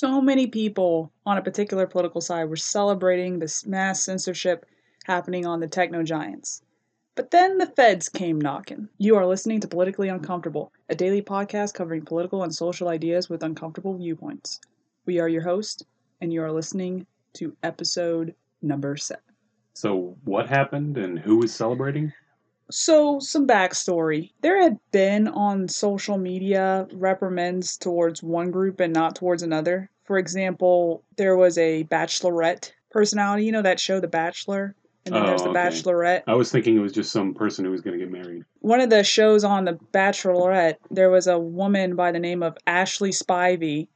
so many people on a particular political side were celebrating this mass censorship happening on the techno giants. But then the feds came knocking. You are listening to Politically Uncomfortable, a daily podcast covering political and social ideas with uncomfortable viewpoints. We are your host, and you are listening to episode number seven. So, what happened and who was celebrating? So, some backstory. There had been on social media reprimands towards one group and not towards another. For example, there was a bachelorette personality, you know that show The Bachelor? And then Oh, there's The oh, okay. Bachelorette. I was thinking it was just some person who was going to get married. One of the shows on The Bachelorette, there was a woman by the name of Ashley Spivey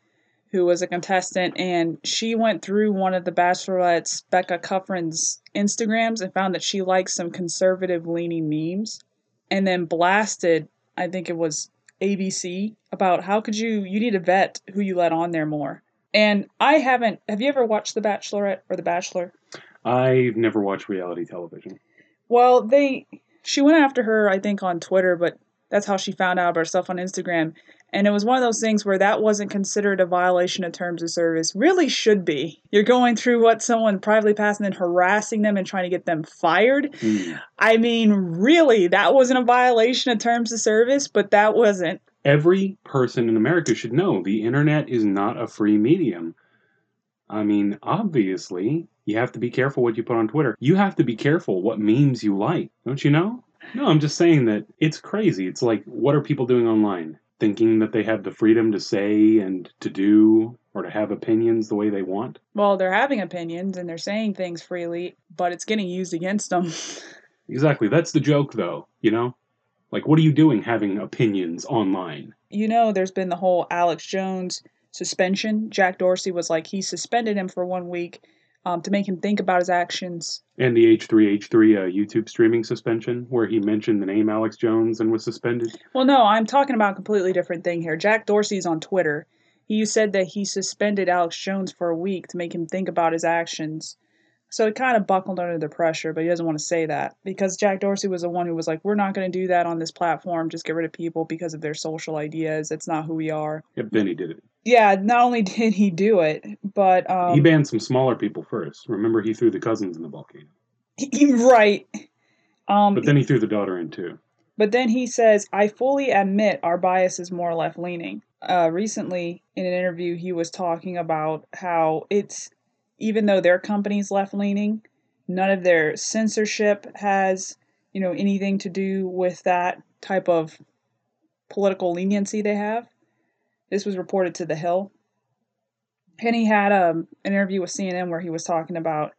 who was a contestant, and she went through one of the Bachelorette's, Becca Kufrin's Instagrams, and found that she likes some conservative leaning memes, and then blasted, I think it was ABC, about how could you, you need to vet who you let on there more. And I haven't, have you ever watched The Bachelorette or The Bachelor? I've never watched reality television. Well, they she went after her, I think, on Twitter, but that's how she found out about stuff on Instagram. And it was one of those things where that wasn't considered a violation of terms of service. Really should be. You're going through what someone privately passed and then harassing them and trying to get them fired. Hmm. I mean, really, that wasn't a violation of terms of service, but that wasn't. Every person in America should know the internet is not a free medium. I mean, obviously, you have to be careful what you put on Twitter. You have to be careful what memes you like, don't you know? No, I'm just saying that it's crazy. It's like, what are people doing online? Thinking that they have the freedom to say and to do or to have opinions the way they want? Well, they're having opinions and they're saying things freely, but it's getting used against them. Exactly. That's the joke, though, you know? Like, what are you doing having opinions online? you know, there's been the whole Alex Jones suspension. Jack Dorsey was like, he suspended him for one week um, to make him think about his actions. And the H3H3 uh, YouTube streaming suspension, where he mentioned the name Alex Jones and was suspended. Well, no, I'm talking about a completely different thing here. Jack Dorsey's on Twitter. He said that he suspended Alex Jones for a week to make him think about his actions. So he kind of buckled under the pressure, but he doesn't want to say that because Jack Dorsey was the one who was like, "We're not going to do that on this platform. Just get rid of people because of their social ideas. It's not who we are." Yep, then he did it. Yeah, not only did he do it, but um, he banned some smaller people first. Remember, he threw the cousins in the volcano. He- right. Um, But then he threw the daughter in too. but then he says, I fully admit our bias is more left leaning. Uh, recently, in an interview, he was talking about how it's, even though their company's left leaning, none of their censorship has, you know, anything to do with that type of political leniency they have. This was reported to The Hill. Penny had um, an interview with CNN where he was talking about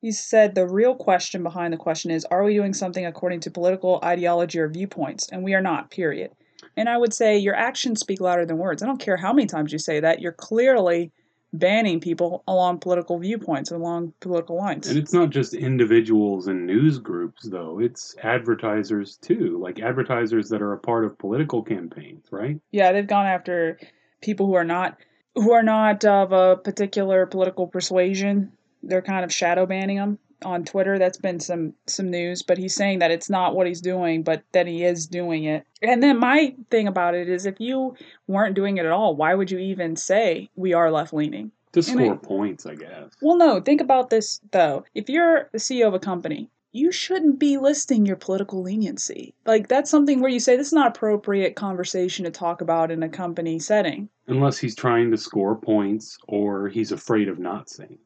he said the real question behind the question is are we doing something according to political ideology or viewpoints? And we are not, period. And I would say your actions speak louder than words. I don't care how many times you say that, you're clearly banning people along political viewpoints, along political lines. And it's not just individuals and news groups, though. It's advertisers too, like advertisers that are a part of political campaigns, right? yeah, they've gone after people who are not who are not of a particular political persuasion. They're kind of shadow banning them on Twitter. That's been some some news, but he's saying that it's not what he's doing, but that he is doing it. And then my thing about it is if you weren't doing it at all, why would you even say we are left leaning? To And I- score points, I guess. Well, no, think about this though. If you're the CEO of a company, you shouldn't be listing your political leniency. Like that's something where you say this is not appropriate conversation to talk about in a company setting. Unless he's trying to score points or he's afraid of not saying.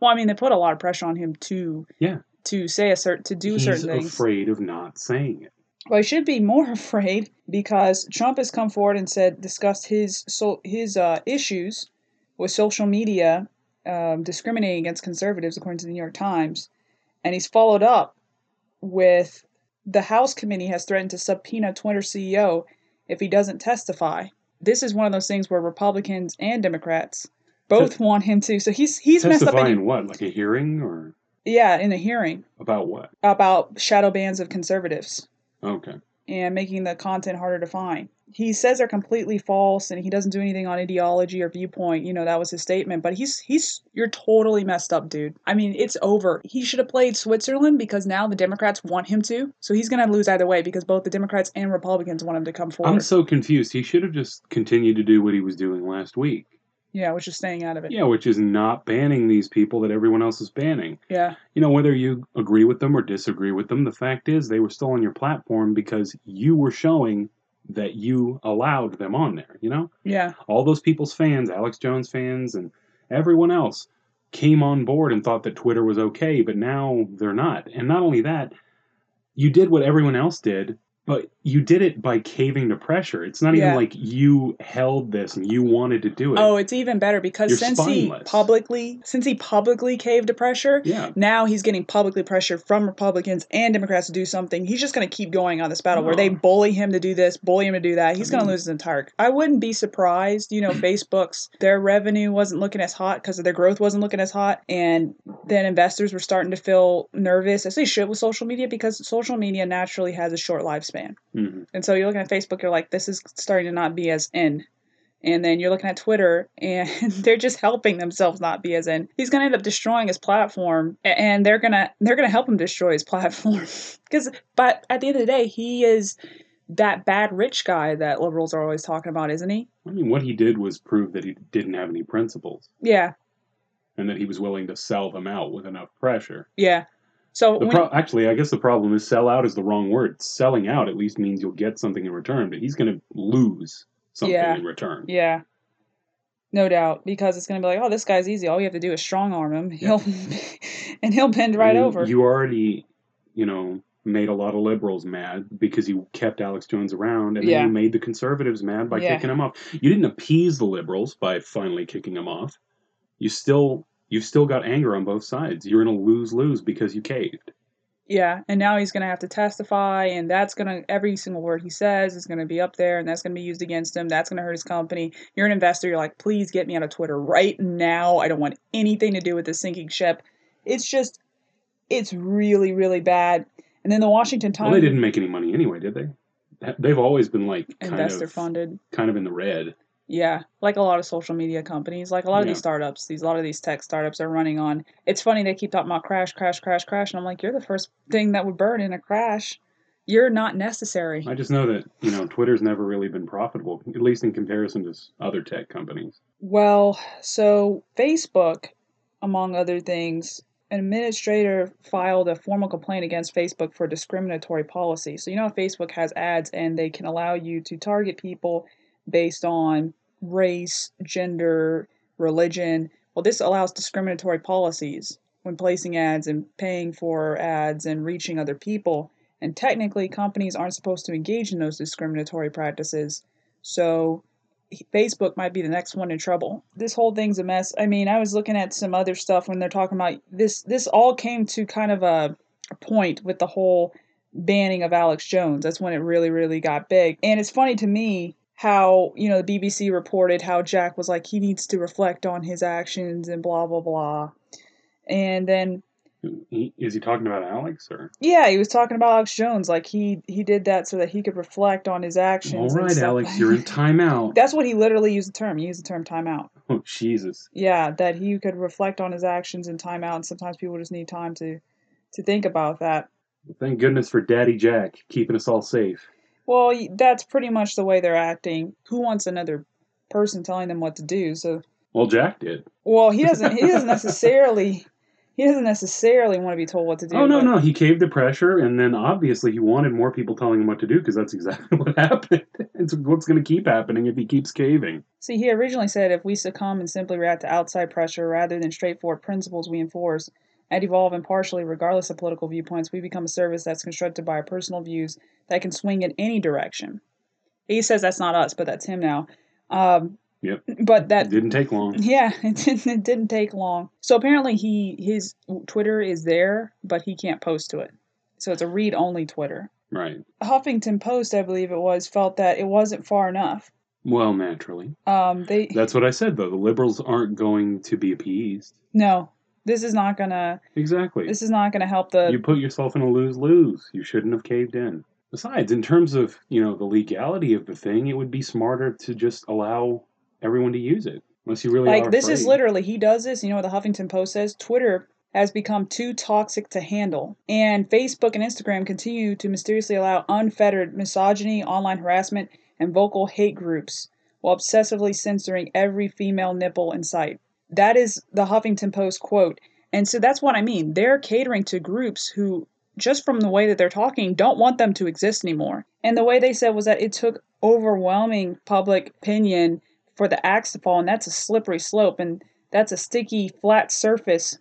Well, I mean, they put a lot of pressure on him to Yeah. to say a certain to do he's certain things. afraid of not saying it. Well, he should be more afraid because Trump has come forward and said discussed his so his uh, issues with social media um, discriminating against conservatives, according to the New York Times, and he's followed up with the House committee has threatened to subpoena Twitter CEO if he doesn't testify. This is one of those things where Republicans and Democrats both want him to. So he's he's messed up. Testify in what? Like a hearing or yeah, in a hearing about what? about shadow bans of conservatives. Okay. and making the content harder to find. He says they're completely false and he doesn't do anything on ideology or viewpoint. You know, that was his statement. But he's he's you're totally messed up, dude. I mean, it's over. He should have played Switzerland because now the Democrats want him to. So he's gonna lose either way because both the Democrats and Republicans want him to come forward. I'm so confused. He should have just continued to do what he was doing last week. Yeah, which is staying out of it. Yeah, which is not banning these people that everyone else is banning. Yeah. You know, whether you agree with them or disagree with them, the fact is they were still on your platform because you were showing that you allowed them on there, you know? Yeah. All those people's fans, Alex Jones fans and everyone else came on board and thought that Twitter was okay, but now they're not. And not only that, you did what everyone else did, but you did it by caving to pressure. It's not Yeah. even like you held this and you wanted to do it. Oh, it's even better because You're since he publicly since he publicly caved to pressure, yeah. now he's getting publicly pressure from Republicans and Democrats to do something. He's just going to keep going on this battle where they bully him to do this, bully him to do that. He's I going to lose his entire. I wouldn't be surprised. You know, Facebook's their revenue wasn't looking as hot because their growth wasn't looking as hot, and then investors were starting to feel nervous, as they should with social media, because social media naturally has a short lifespan. Mhm. And so you're looking at Facebook, you're like, this is starting to not be as in. And then you're looking at Twitter, and they're just helping themselves not be as in. He's going to end up destroying his platform, and they're gonna they're gonna help him destroy his platform. Because, but at the end of the day, he is that bad rich guy that liberals are always talking about, isn't he? I mean, what he did was prove that he didn't have any principles Yeah, and that he was willing to sell them out with enough pressure. yeah. So pro- actually, I guess the problem is sell out is the wrong word. Selling out at least means you'll get something in return, but he's going to lose something Yeah. in return. Yeah. No doubt, because it's gonna be like, oh, this guy's easy. All you have to do is strong arm him. He'll and he'll bend right I mean, over. You already, you know, made a lot of liberals mad because you kept Alex Jones around, and then Yeah. you made the conservatives mad by kicking him off. You didn't appease the liberals by finally kicking him off. You still, you've still got anger on both sides. You're in a lose lose because you caved. Yeah, and now he's gonna have to testify, and that's gonna every single word he says is gonna be up there, and that's gonna be used against him. That's gonna hurt his company. You're an investor. You're like, please get me out of Twitter right now. I don't want anything to do with this sinking ship. It's just, it's really, really bad. And then the Washington Times, Well, they didn't make any money anyway, did they? They've always been like kind investor of funded. kind of in the red. Yeah, like a lot of social media companies, like a lot of Yeah. these startups, these a lot of these tech startups are running on. It's funny they keep talking about crash, crash, crash, crash, and I'm like, you're the first thing that would burn in a crash. You're not necessary. I just know that you know Twitter's never really been profitable, at least in comparison to other tech companies. Well, so Facebook, among other things, an administrator filed a formal complaint against Facebook for discriminatory policy. So you know, Facebook has ads, and they can allow you to target people based on race, gender, religion. Well, this allows discriminatory policies when placing ads and paying for ads and reaching other people. And technically, companies aren't supposed to engage in those discriminatory practices. So, Facebook might be the next one in trouble. This whole thing's a mess. I mean, I was looking at some other stuff when they're talking about this. This all came to kind of a, point with the whole banning of Alex Jones. That's when it really, really got big. And it's funny to me how, you know, the BBC reported how Jack was like, he needs to reflect on his actions and blah, blah, blah. And then is he talking about Alex or? yeah, he was talking about Alex Jones, like he he did that so that he could reflect on his actions. All right. Alex, you're in timeout. That's what he literally used the term. He used the term timeout. Oh Jesus! Yeah, that he could reflect on his actions in timeout, and sometimes people just need time to to think about that. Thank goodness for Daddy Jack keeping us all safe. Well, that's pretty much the way they're acting. Who wants another person telling them what to do? So, Well, Jack did. well, he doesn't. He doesn't necessarily. He doesn't necessarily want to be told what to do. Oh no, no, he caved to pressure, and then obviously he wanted more people telling him what to do because that's exactly what happened. It's what's going to keep happening if he keeps caving. See, he originally said if we succumb and simply react to outside pressure rather than straightforward principles we enforce and evolve impartially regardless of political viewpoints, we become a service that's constructed by our personal views that can swing in any direction. He says that's not us, but that's him now. Um, Yep. But that It didn't take long. yeah, it didn't, it didn't take long. So apparently he his Twitter is there, but he can't post to it. So it's a read only Twitter. Right. Huffington Post, I believe it was, felt that it wasn't far enough. Well, naturally. Um, they That's what I said though. The liberals aren't going to be appeased. no, this is not gonna Exactly. this is not gonna help the you put yourself in a lose lose. You shouldn't have caved in. Besides, in terms of, you know, the legality of the thing, it would be smarter to just allow everyone to use it. Unless you really like this is literally he does this. You know what the Huffington Post says? Twitter has become too toxic to handle, and Facebook and Instagram continue to mysteriously allow unfettered misogyny, online harassment, and vocal hate groups while obsessively censoring every female nipple in sight. That is the Huffington Post quote. And so that's what I mean. They're catering to groups who, just from the way that they're talking, don't want them to exist anymore. And the way they said was that it took overwhelming public opinion for the axe to fall, and that's a slippery slope, and that's a sticky, flat surface.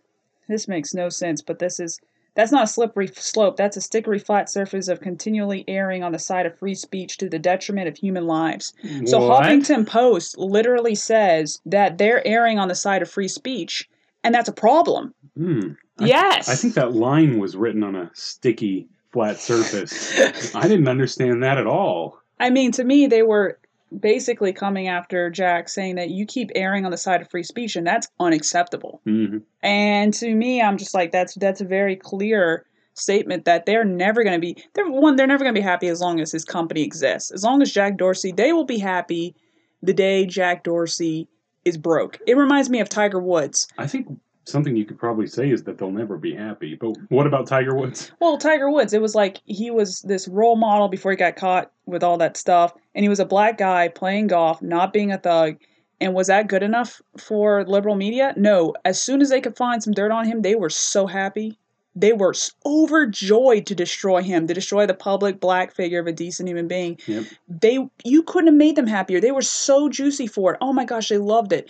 This makes no sense, but this is that's not a slippery slope. That's a stickery flat surface of continually erring on the side of free speech to the detriment of human lives. So Huffington Post literally says that they're erring on the side of free speech, and that's a problem. Hmm. I- yes. I think that line was written on a sticky, flat surface. I didn't understand that at all. I mean, to me, they were basically coming after Jack, saying that you keep erring on the side of free speech, and that's unacceptable. hmm And to me, I'm just like, that's that's a very clear statement that they're never going to be. They're one, they're never going to be happy as long as his company exists. As long as Jack Dorsey, they will be happy the day Jack Dorsey is broke. It reminds me of Tiger Woods. I think something you could probably say is that they'll never be happy. But what about Tiger Woods? Well, Tiger Woods, it was like he was this role model before he got caught with all that stuff, and he was a black guy playing golf, not being a thug. And was that good enough for liberal media? No. As soon as they could find some dirt on him, they were so happy. They were overjoyed to destroy him, to destroy the public black figure of a decent human being. Yep. They, you couldn't have made them happier. They were so juicy for it. Oh my gosh, they loved it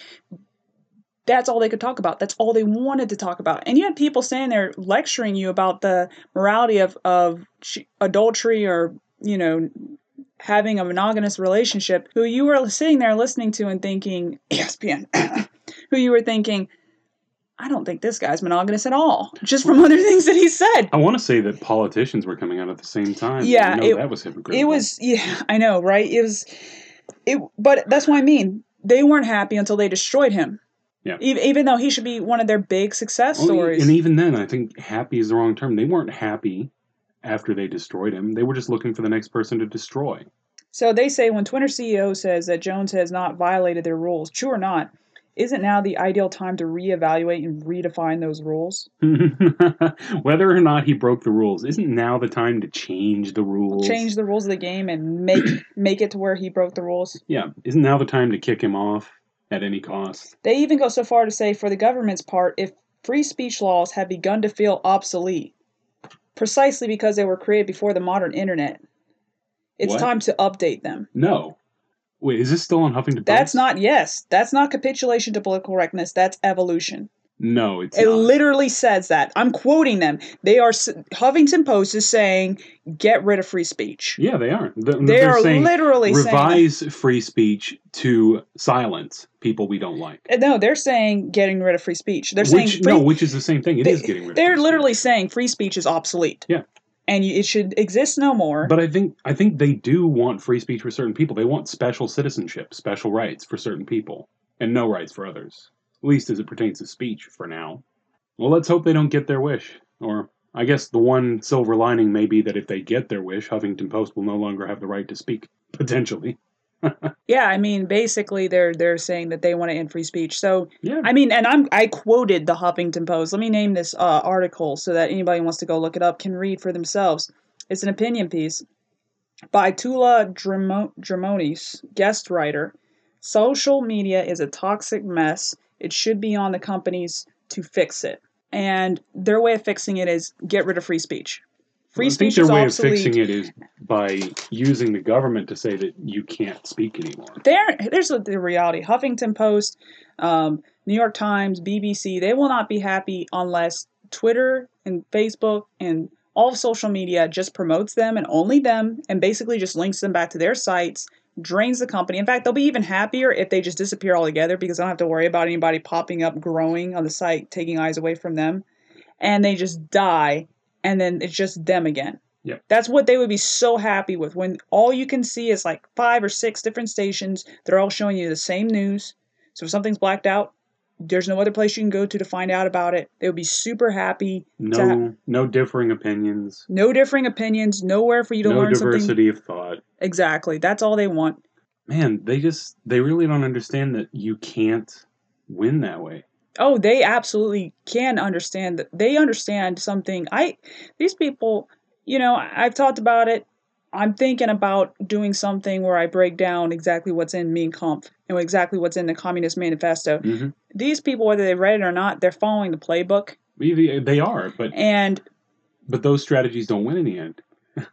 that's all they could talk about. That's all they wanted to talk about. And you had people standing there lecturing you about the morality of, of ch- adultery or, you know, having a monogamous relationship who you were sitting there listening to and thinking, ESPN, who you were thinking, I don't think this guy's monogamous at all, just from other things that he said. I want to say that politicians were coming out at the same time. Yeah, it- that was hypocritical. It was, yeah, I know, right? It was, it, but that's what I mean. They weren't happy until they destroyed him. Yeah. Even, even though he should be one of their big success Well, stories. And even then, I think happy is the wrong term. They weren't happy after they destroyed him. They were just looking for the next person to destroy. So they say when Twitter CEO says that Jones has not violated their rules, true or not, isn't now the ideal time to reevaluate and redefine those rules? Whether or not he broke the rules, isn't now the time to change the rules? Change the rules of the game and make make it to where he broke the rules. Yeah, isn't now the time to kick him off at any cost? They even go so far to say, for the government's part, if free speech laws have begun to feel obsolete, precisely because they were created before the modern internet, it's What? time to update them. No. Wait, is this still on Huffington Post? That's not yes, that's not capitulation to political correctness. That's evolution. No, it's It not. literally says that. I'm quoting them. They are Huffington Post is saying, "Get rid of free speech." yeah, they are. Th- They they're are saying literally saying, revise free speech to silence people we don't like. Uh, no, they're saying getting rid of free speech. They're which saying free, no, which is the same thing. It they, is getting rid. They're free literally speech. saying free speech is obsolete. Yeah. and you, it should exist no more. But I think I think they do want free speech for certain people. They want special citizenship, special rights for certain people, and no rights for others. At least as it pertains to speech for now. Well, let's hope they don't get their wish. Or I guess the one silver lining may be that if they get their wish, Huffington Post will no longer have the right to speak. Potentially. yeah, I mean, basically, they're they're saying that they want to end free speech. So Yeah. I mean, and I'm I quoted the Huffington Post. Let me name this uh, article so that anybody who wants to go look it up can read for themselves. It's an opinion piece by Tula Dramo- Dramonis, guest writer. Social media is a toxic mess. It should be on the companies to fix it. And their way of fixing it is get rid of free speech. Free I think speech their is way obsolete. of fixing it is by using the government to say that you can't speak anymore. there there's the the reality huffington post um, new york times bbc they will not be happy unless twitter and facebook and all of social media just promotes them and only them and basically just links them back to their sites drains the company in fact they'll be even happier if they just disappear altogether because they don't have to worry about anybody popping up growing on the site taking eyes away from them and they just die and then it's just them again Yep. that's what they would be so happy with when all you can see is like five or six different stations. They're all showing you the same news. So if something's blacked out, there's no other place you can go to to find out about it. They would be super happy. to ha- No no differing opinions. no differing opinions, nowhere for you to No learn something. diversity of thought. Exactly. That's all they want. Man, they just they really don't understand that you can't win that way. Oh, they absolutely can understand that. They understand something. I these people, you know, I've talked about it I'm thinking about doing something where I break down exactly what's in Mein Kampf and exactly what's in the Communist Manifesto. hmm These people, whether they've read it or not, they're following the playbook. They are, but And, but those strategies don't win in the end.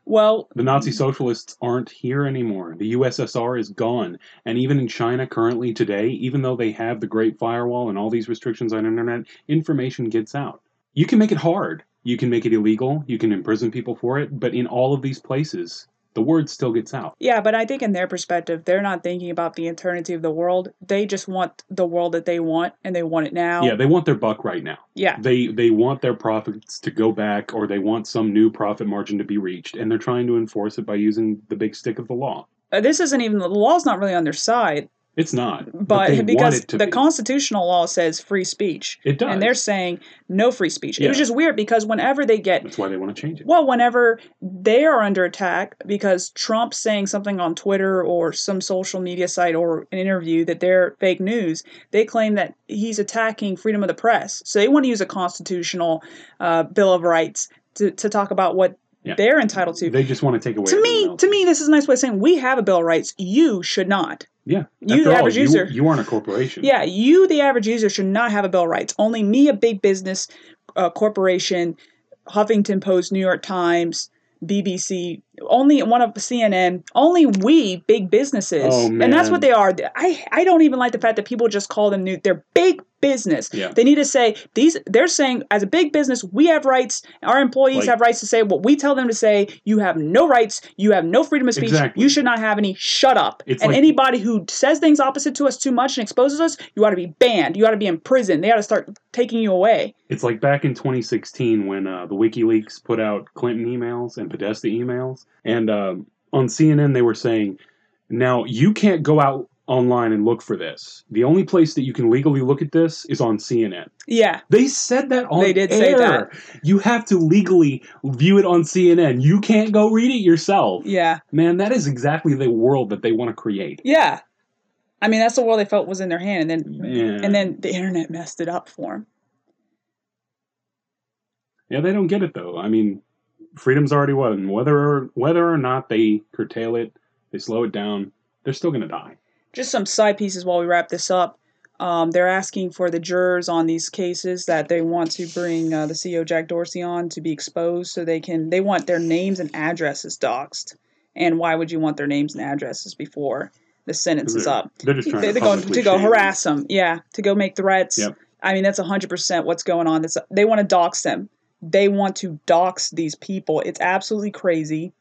well, The Nazi socialists aren't here anymore. The USSR is gone. And even in China currently today, even though they have the Great Firewall and all these restrictions on internet, information gets out. You can make it hard. You can make it illegal. You can imprison people for it. But in all of these places, the word still gets out. yeah, but I think in their perspective, they're not thinking about the eternity of the world. They just want the world that they want, and they want it now. Yeah, they want their buck right now. Yeah. They they want their profits to go back or they want some new profit margin to be reached and they're trying to enforce it by using the big stick of the law. Uh, This isn't even the law's not really on their side, It's not. but, want because the be. constitutional law says free speech, it does. and they're saying no free speech. It was just weird because whenever they get That's why they want to change it. Well, whenever they are under attack because Trump's saying something on Twitter or some social media site or an interview that they're fake news, they claim that he's attacking freedom of the press. So they want to use a constitutional uh, Bill of Rights to, to talk about what Yeah. they're entitled to. They just want to take away to me, else. to me, this is a nice way of saying we have a Bill of Rights. You should not. Yeah. You, the all, average you, user. you aren't a corporation. Yeah, you, the average user, should not have a Bill of Rights. Only me, a big business, uh, corporation, Huffington Post, New York Times, BBC, only one of CNN, only we, big businesses. Oh, And that's what they are. I, I don't even like the fact that people just call them new. They're big business. Yeah. They need to say, these. they're saying, as a big business, we have rights. Our employees Like- have rights to say what we tell them to say. You have no rights. You have no freedom of speech. Exactly. You should not have any. Shut up. It's and like- anybody who says things opposite to us too much and exposes us, you ought to be banned. You ought to be in prison. They ought to start taking you away. It's like back in 2016 when uh, the WikiLeaks put out Clinton emails and Podesta emails. And um, on CNN, they were saying, now you can't go out online and look for this. The only place that you can legally look at this is on CNN. Yeah. They said that on They did say that. You have to legally view it on CNN. You can't go read it yourself. Yeah. Man, that is exactly the world that they want to create. Yeah. I mean, that's the world they felt was in their hand, and then and then the internet messed it up for them. Yeah, they don't get it though. I mean, freedom's already won. Whether or, whether or not they curtail it, they slow it down, they're still going to die. Just some side pieces while we wrap this up. Um, they're asking for the jurors on these cases that they want to bring uh, the CEO Jack Dorsey on to be exposed, so they can. They want their names and addresses doxed. And why would you want their names and addresses before the sentence is up? they're just trying They, to, going to go harass them. Yeah, to go make threats. Yep. I mean, that's hundred percent what's going on. That's they want to dox them. They want to dox these people. It's absolutely crazy.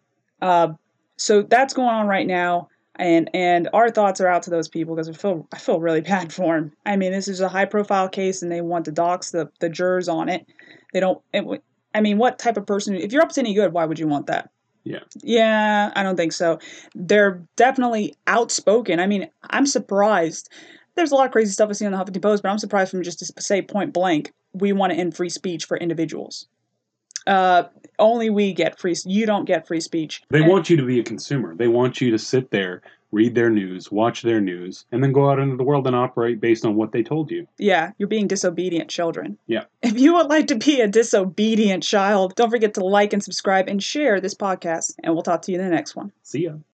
Uh, so that's going on right now, and and our thoughts are out to those people because I feel I feel really bad for them. I mean, this is a high profile case, and they want to dox the the jurors on it. They don't. It, I mean, what type of person? If you're up to any good, why would you want that? Yeah. Yeah, I don't think so. They're definitely outspoken. I mean, I'm surprised. There's a lot of crazy stuff I see on the Huffington Post, but I'm surprised from just to say point blank, we want to end free speech for individuals. Uh, only we get free. You don't get free speech. They And- want you to be a consumer. They want you to sit there, read their news, watch their news, and then go out into the world and operate based on what they told you. Yeah, you're being disobedient children. Yeah. If you would like to be a disobedient child, don't forget to like and subscribe and share this podcast, and we'll talk to you in the next one. See ya.